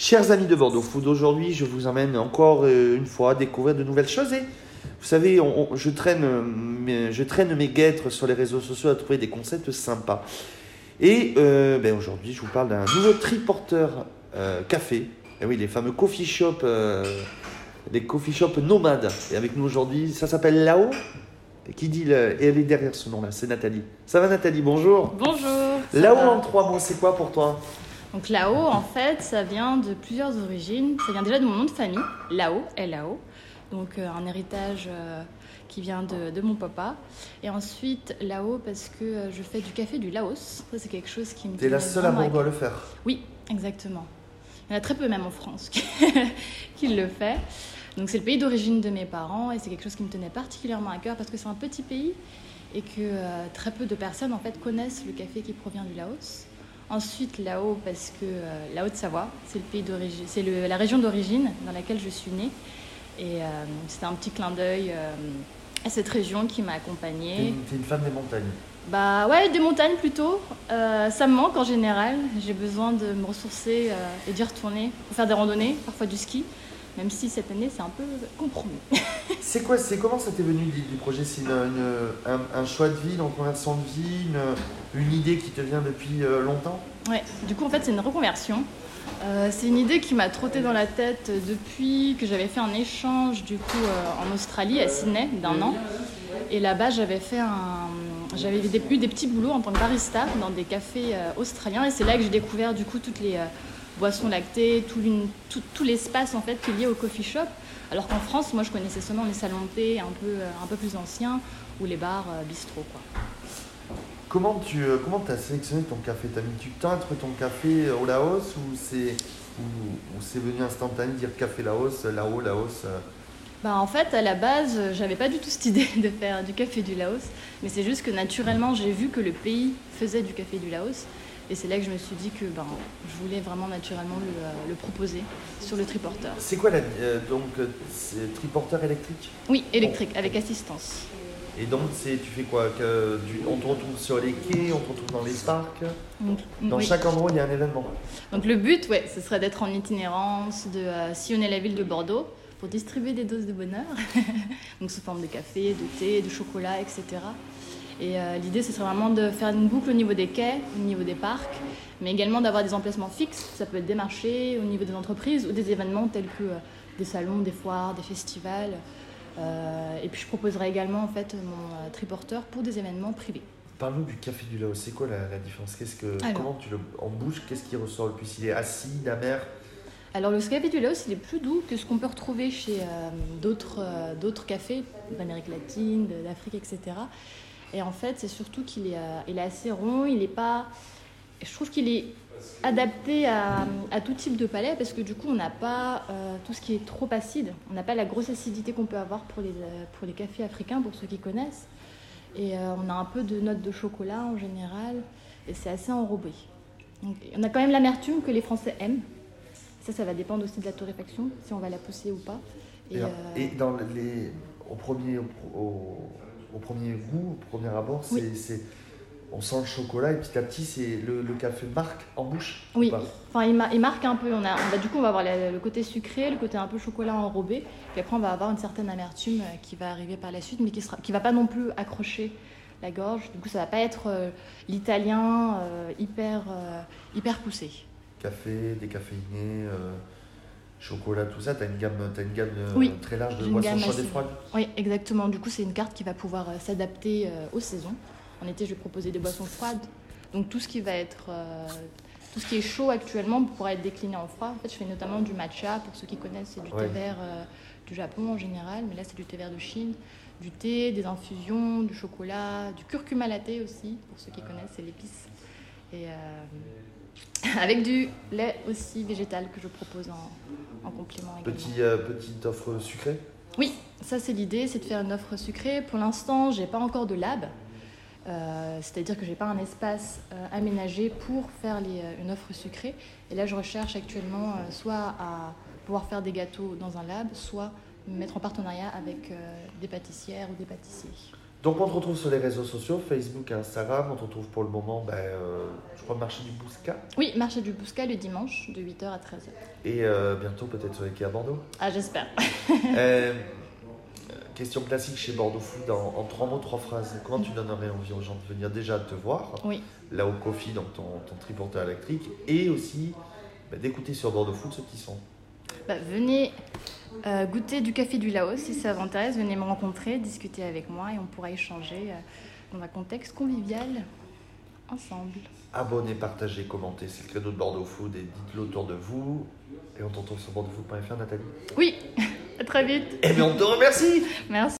Chers amis de Bordeaux Food, aujourd'hui je vous emmène encore euh, une fois découvrir de nouvelles choses. Et vous savez, on- on- je, traîne, euh, mes- je traîne mes guêtres sur les réseaux sociaux à trouver des concepts sympas. Et euh, ben, aujourd'hui je vous parle d'un nouveau triporteur euh, café. Et oui, les fameux coffee shops, euh, les coffee shops nomades. Et avec nous aujourd'hui, ça s'appelle Lao. Et qui dit le- Et elle est derrière ce nom-là, c'est Nathalie. Ça va Nathalie, bonjour. Bonjour. Lao en trois mots, c'est quoi pour toi? Donc Lao, en fait, ça vient de plusieurs origines. Ça vient déjà de mon nom de famille, Lao, L-A-O. Donc euh, un héritage euh, qui vient de, de mon papa. Et ensuite Lao parce que euh, je fais du café du Laos. Ça c'est quelque chose qui me T'es la seule à Bordeaux à le faire. Oui, exactement. Il y en a très peu même en France qui, qui le fait. Donc c'est le pays d'origine de mes parents et c'est quelque chose qui me tenait particulièrement à cœur parce que c'est un petit pays et que très peu de personnes en fait connaissent le café qui provient du Laos. Ensuite Lao parce que euh, la Haute-Savoie, c'est le pays d'origine, c'est la région d'origine dans laquelle je suis née et euh, c'était un petit clin d'œil euh, à cette région qui m'a accompagnée. une, t'es une femme des montagnes? Bah ouais, des montagnes plutôt. Euh, ça me manque en général. J'ai besoin de me ressourcer et d'y retourner pour faire des randonnées, parfois du ski. Même si cette année c'est un peu compromis. C'est quoi, c'est comment ça t'est venu du projet? C'est une- une- un, un choix de vie, une reconversion de vie, une, une idée qui te vient depuis euh, longtemps? Ouais, du coup en fait c'est une reconversion. Euh, c'est une idée qui m'a trotté dans la tête depuis que j'avais fait un échange du coup euh, en Australie à Sydney d'un an. Et là-bas j'avais fait un, j'avais eu des, petits boulots en tant que barista dans des cafés euh, australiens et c'est là que j'ai découvert du coup toutes les boissons lactées, tout, l'une- tout, tout l'espace en fait qui est lié au coffee shop. Alors qu'en France, moi je connaissais seulement les salons de thé un peu, euh, un peu plus anciens ou les bars euh, bistrot quoi. Comment tu euh, comment as sélectionné ton café? T'as mis du temps à trouver ton café au Laos ou c'est ou, ou c'est venu instantané dire café Laos, Lao, Laos Bah en fait, à la base, j'avais pas du tout cette idée de faire du café du Laos, mais c'est juste que naturellement, j'ai vu que le pays faisait du café du Laos, et c'est là que je me suis dit que ben, je voulais vraiment naturellement le, euh, le proposer sur le triporteur. C'est quoi la euh, donc euh, triporteur électrique? Oui, électrique, avec assistance. Et donc c'est tu fais quoi? Que, On te retrouve sur les quais, on te retrouve dans les parcs? Donc, Dans oui. chaque endroit il y a un événement. Donc le but, ouais, ce serait d'être en itinérance, de euh, sillonner la ville de Bordeaux pour distribuer des doses de bonheur, donc sous forme de café, de thé, de chocolat, etc. Et euh, l'idée, ce serait vraiment de faire une boucle au niveau des quais, au niveau des parcs, mais également d'avoir des emplacements fixes. Ça peut être des marchés, au niveau des entreprises ou des événements tels que euh, des salons, des foires, des festivals. Euh, et puis je proposerai également en fait mon euh, triporteur pour des événements privés. Parle-nous du café du Laos, c'est quoi la, la différence? Qu'est-ce que, Alors. Comment tu le en bouche Qu'est-ce qui ressort le plus? Il est acide, amer Alors le café du Laos, il est plus doux que ce qu'on peut retrouver chez euh, d'autres d'autres cafés d'Amérique latine, d'Afrique, etc. Et en fait, c'est surtout qu'il est, euh, il est assez rond, il est pas... Je trouve qu'il est adapté à, à tout type de palais parce que du coup, on n'a pas euh, tout ce qui est trop acide. On n'a pas la grosse acidité qu'on peut avoir pour les, euh, pour les cafés africains, pour ceux qui connaissent. Et euh, on a un peu de notes de chocolat en général, et c'est assez enrobé. Donc, on a quand même l'amertume que les Français aiment. Ça, ça va dépendre aussi de la torréfaction, si on va la pousser ou pas. Et, Et, euh, et dans les, au, premier, au, au premier goût, au premier abord, c'est, Oui. c'est- on sent le chocolat et petit à petit, c'est le, le café marque en bouche ou oui, enfin, il, ma- il marque un peu. On a, on va- du coup, on va avoir le côté sucré, le côté un peu chocolat enrobé. Puis après, on va avoir une certaine amertume euh, qui va arriver par la suite, mais qui ne qui va pas non plus accrocher la gorge. Du coup, ça va pas être euh, l'italien euh, hyper, euh, hyper poussé. Café, décaféiné, chocolat, tout ça, tu as une gamme, t'as une gamme euh, Oui, très large de boissons chaudes et froides. Oui, exactement. Du coup, c'est une carte qui va pouvoir euh, s'adapter euh, aux saisons. En été, je vais proposer des boissons froides. Donc tout ce qui va être, tout ce qui est chaud actuellement pourra être décliné en froid. En fait, je fais notamment du matcha. Pour ceux qui connaissent, c'est du Ouais. thé vert euh, du Japon en général, mais là, c'est du thé vert de Chine. Du thé, des infusions, du chocolat, du curcuma latte aussi. Pour ceux qui connaissent, c'est l'épice. Et euh, avec du lait aussi végétal que je propose en, en complément également. Petit, euh, petite offre sucrée? Oui, ça c'est l'idée, c'est de faire une offre sucrée. Pour l'instant, j'ai pas encore de lab, Euh, c'est-à-dire que j'ai pas un espace euh, aménagé pour faire les, une offre sucrée. Et là, je recherche actuellement soit à pouvoir faire des gâteaux dans un lab, soit me mettre en partenariat avec des pâtissières ou des pâtissiers. Donc on te retrouve sur les réseaux sociaux, Facebook et Instagram. On te retrouve pour le moment, ben, euh, je crois, marché du Bousca. Oui, marché du Bousca le dimanche de 8h à 13h. Et euh, bientôt peut-être sur les à Bordeaux. Ah, j'espère. Euh, question classique chez Bordeaux Food en, en trois mots, trois phrases. Comment tu donnerais envie aux gens de venir déjà te voir Oui. Là au Coffee, dans ton, ton triporteur électrique. Et aussi ben, d'écouter sur Bordeaux Food ceux qui sont. Bah, venez euh, goûter du café du Laos si ça vous intéresse. Venez me rencontrer, discuter avec moi et on pourra échanger euh, dans un contexte convivial ensemble. Abonnez, partagez, commentez. C'est le credo de Bordeaux Food et dites-le autour de vous. Et on t'entend sur bordeauxfood.fr, Nathalie? Oui, à très vite. Et bien on te remercie Merci.